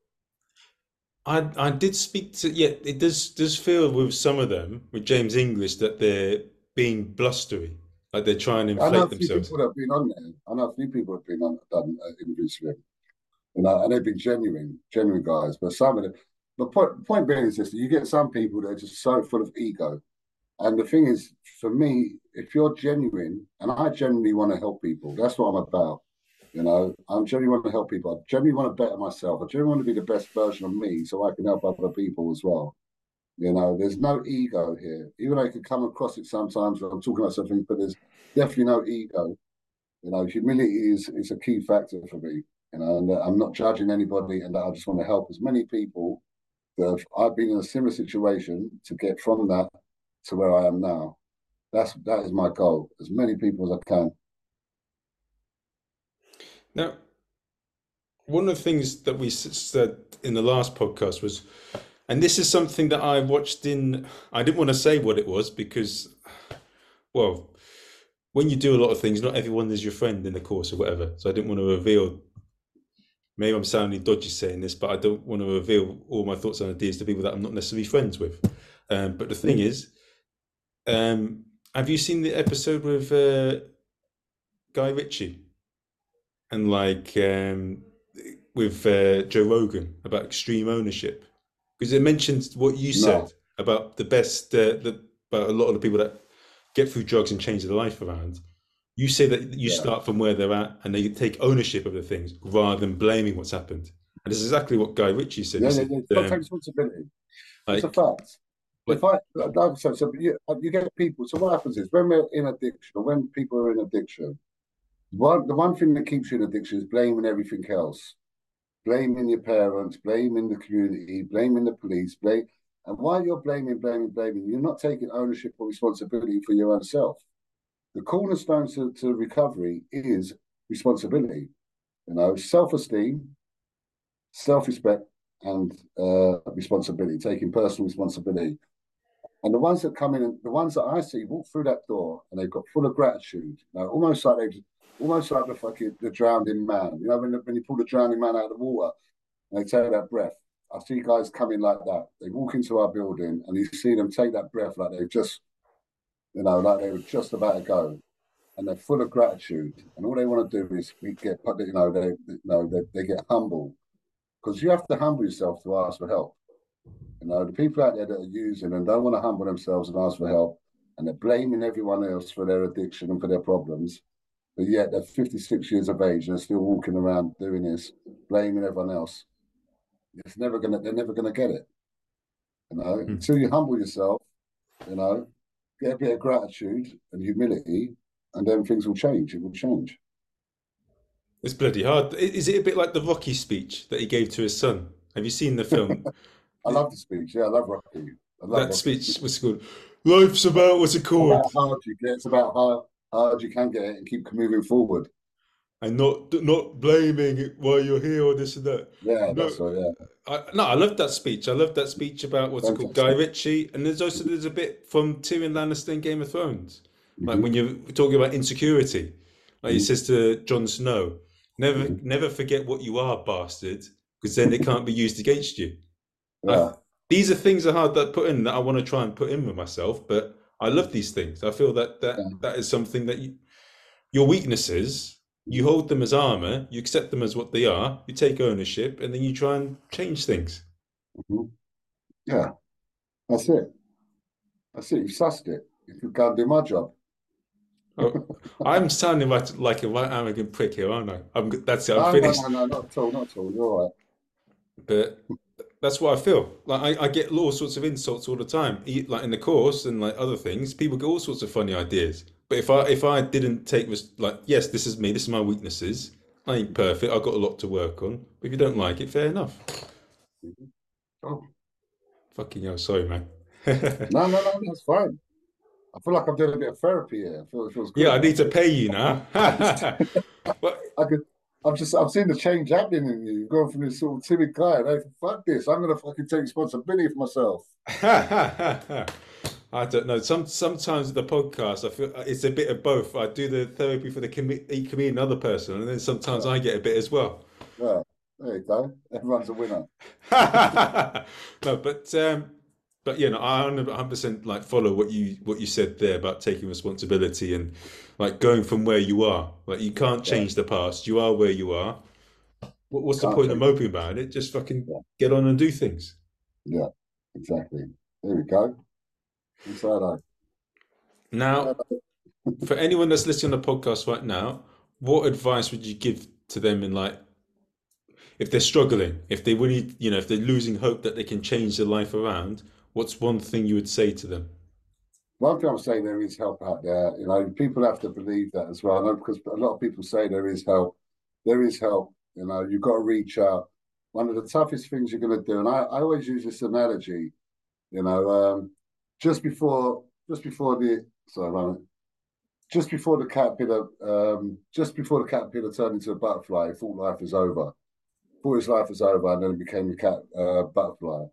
Speaker 1: I I did speak to yeah, it does does feel with some of them with James English that they're being blustery, like they're trying to
Speaker 2: I know a
Speaker 1: inflate
Speaker 2: few
Speaker 1: themselves.
Speaker 2: people have been on there. I know a few people have been on done uh, interviews with him, you know, and they've been genuine, genuine guys. But some of them, the point point being is this: you get some people that are just so full of ego, and the thing is, for me, if you're genuine, and I genuinely want to help people, that's what I'm about. You know, I'm genuinely want to help people. I genuinely want to better myself. I genuinely want to be the best version of me, so I can help other people as well. You know, there's no ego here. Even though I can come across it sometimes when I'm talking about something, but there's definitely no ego. You know, humility is is a key factor for me. You know, and I'm not judging anybody, and I just want to help as many people that I've been in a similar situation to get from that to where I am now. That's that is my goal. As many people as I can.
Speaker 1: Now, one of the things that we said in the last podcast was, and this is something that I watched in, I didn't want to say what it was because, well, when you do a lot of things, not everyone is your friend in the course or whatever. So I didn't want to reveal, maybe I'm sounding dodgy saying this, but I don't want to reveal all my thoughts and ideas to people that I'm not necessarily friends with. Um, but the thing is, um, have you seen the episode with uh, Guy Ritchie? and like um, with uh, Joe Rogan about extreme ownership, because it mentions what you said
Speaker 2: No.
Speaker 1: about the best, uh, the about a lot of the people that get through drugs and change their life around. You say that you
Speaker 2: Yeah.
Speaker 1: start from where they're at and they take ownership of the things rather than blaming what's happened. And this is exactly what Guy Ritchie said.
Speaker 2: Yeah,
Speaker 1: said,
Speaker 2: yeah. It's got to
Speaker 1: um,
Speaker 2: take responsibility.
Speaker 1: like,
Speaker 2: It's a fact. If I, like I said, so you, you get people. So what happens is when we're in addiction, or when people are in addiction, one the one thing that keeps you in addiction is blaming everything else, blaming your parents, blaming the community, blaming the police, blame. And while you're blaming, blaming, blaming, you're not taking ownership or responsibility for your own self. The cornerstone to, to recovery is responsibility. You know, self-esteem, self-respect, and uh, responsibility, taking personal responsibility. And the ones that come in, the ones that I see walk through that door and they've got full of gratitude, you know, almost like they, almost like the fucking the drowning man. You know, when, when you pull the drowning man out of the water and they take that breath. I see guys coming like that. They walk into our building and you see them take that breath like they've just, you know, like they were just about to go. And they're full of gratitude. And all they want to do is we get, you know, they, you know, they, they get humble because you have to humble yourself to ask for help. You know, the people out there that are using and don't want to humble themselves and ask for help, and they're blaming everyone else for their addiction and for their problems, but yet they're 56 years of age and they're still walking around doing this, blaming everyone else. It's never gonna, they're never gonna get it. You know,
Speaker 1: Hmm.
Speaker 2: until you humble yourself, you know, get a bit of gratitude and humility, and then things will change. It will change.
Speaker 1: it's bloody hard. Is it a bit like the Rocky speech that he gave to his son? Have you seen the film?
Speaker 2: I love the speech. Yeah, I love Rocky. I love
Speaker 1: that
Speaker 2: Rocky.
Speaker 1: speech was called "Life's about what's it called."
Speaker 2: about how hard you get. It's about how hard you can get it and keep moving forward.
Speaker 1: And not not blaming it while you're here or this and that.
Speaker 2: Yeah,
Speaker 1: No.
Speaker 2: that's right. Yeah,
Speaker 1: I, no, I love that speech. I love that speech about what's it called, Guy Ritchie, and there's also there's a bit from Tyrion Lannister in Game of Thrones, like
Speaker 2: Mhm.
Speaker 1: when you're talking about insecurity, like he
Speaker 2: Mhm.
Speaker 1: says to Jon Snow, "Never,
Speaker 2: Mhm.
Speaker 1: never forget what you are, bastard, because then it can't be used against you."
Speaker 2: yeah.
Speaker 1: These are things are hard to put in that I want to try and put in with myself, but I love these things. I feel that that
Speaker 2: Yeah.
Speaker 1: that is something that you, your weaknesses, you hold them as armor, you accept them as what they are, you take ownership, and then you try and change things.
Speaker 2: Mhm. yeah. That's it. That's it. You sussed it. You could go and do my job.
Speaker 1: Oh, I'm sounding like, like a right arrogant prick here, aren't I? I'm that's it. I'm
Speaker 2: no,
Speaker 1: finished.
Speaker 2: no, no, not at all. Not at all. You're all right.
Speaker 1: But that's what I feel. Like I, I get all sorts of insults all the time, like in the course and like other things. People get all sorts of funny ideas. But if I if I didn't take this, like yes, this is me. This is my weaknesses. I ain't perfect. I've got a lot to work on. But if you don't like it, fair enough.
Speaker 2: Oh.
Speaker 1: Fucking hell, sorry, man.
Speaker 2: No, no, no, that's fine. I feel like I'm doing a bit of therapy here. I feel it feels good.
Speaker 1: Yeah, I need to pay you now. but
Speaker 2: I could. I'm just. I've seen the change happening in you. You've gone from this sort of timid guy. And I fuck this. I'm gonna fucking take responsibility for myself.
Speaker 1: I don't know. Some sometimes the podcast, I feel it's a bit of both. I do the therapy for the comedian, another person, and then sometimes I get a bit as well.
Speaker 2: Yeah, there you go. Everyone's a winner.
Speaker 1: no, but um, but yeah, no, I 100 percent like follow what you what you said there about taking responsibility and like going from where you are. Like you can't change yeah. the past. You are where you are. What, what's can't the point of moping about it? Just fucking yeah. get on and do things.
Speaker 2: Yeah, exactly. There we go. Inside.
Speaker 1: Now, for anyone that's listening to the podcast right now, what advice would you give to them in like if they're struggling, if they really, you know, if they're losing hope that they can change their life around, what's one thing you would say to them?
Speaker 2: One thing I'm saying there is help out there. You know, people have to believe that as well. I know because a lot of people say there is help. There is help. You know, you've got to reach out. One of the toughest things you're going to do, and I, I always use this analogy. You know, um, just before just before the sorry, just before the caterpillar, um, just before the caterpillar turned into a butterfly, he thought life was over. Thought his life was over, and then it became a cat uh, butterfly.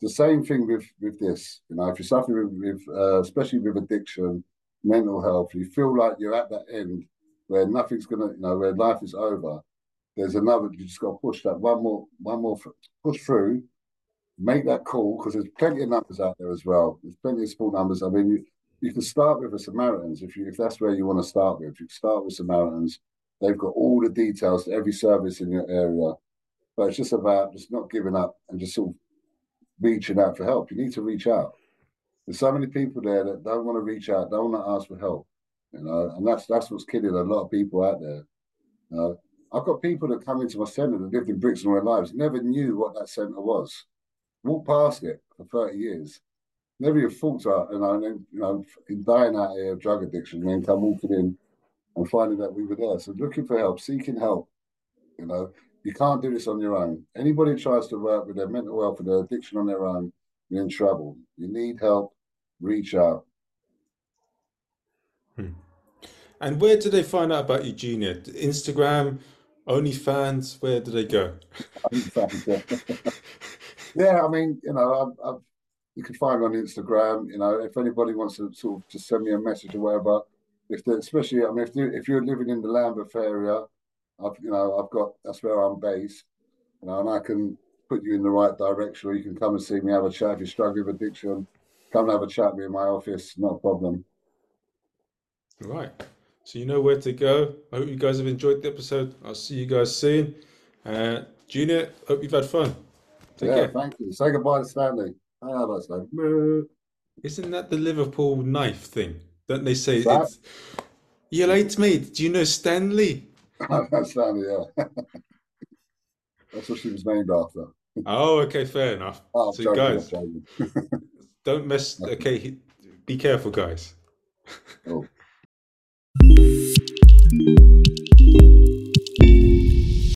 Speaker 2: The same thing with with this. You know, if you're suffering with, with uh, especially with addiction, mental health, you feel like you're at that end where nothing's gonna, you know, where life is over. There's another. You just got to push that one more, one more, push through, make that call because there's plenty of numbers out there as well. There's plenty of small numbers. I mean, you, you can start with the Samaritans if you if that's where you want to start with. You can start with Samaritans. They've got all the details to every service in your area, but it's just about just not giving up and just sort of reaching out for help. You need to reach out. There's so many people there that don't want to reach out, don't want to ask for help. You know, and that's that's what's killing a lot of people out there. You know, I've got people that come into my centre that lived in Brixton all their lives, never knew what that centre was walked past it for 30 years. Never even thought know, and then, you know, dying out here of drug addiction, and then come walking in and finding that we were there. So looking for help, seeking help, you know, you can't do this on your own. Anybody tries to work with their mental health and their addiction on their own, you're in trouble. You need help, reach out.
Speaker 1: Hmm. And where do they find out about Eugenia? Instagram, OnlyFans, where do they go?
Speaker 2: yeah, I mean, you know, I've, I've, you can find me on Instagram. You know, if anybody wants to sort of just send me a message or whatever, if they, especially, I mean, if, if you're living in the Lambeth area, I've, you know, I've got that's where I'm based, you know, and I can put you in the right direction, or you can come and see me, have a chat if you're struggling with addiction. Come and have a chat with me in my office, not a problem.
Speaker 1: Right. So you know where to go. I hope you guys have enjoyed the episode. I'll see you guys soon. Uh, Junior, hope you've had fun.
Speaker 2: Take yeah, care. thank you. Say goodbye to Stanley. Hello, Stanley.
Speaker 1: Isn't that the Liverpool knife thing? Don't they say it's you late mate? Do you know Stanley?
Speaker 2: Stanley, yeah. That's what she was named after.
Speaker 1: Oh, okay, fair enough. Oh, so, joking, guys, don't mess. Okay, be careful, guys. Oh.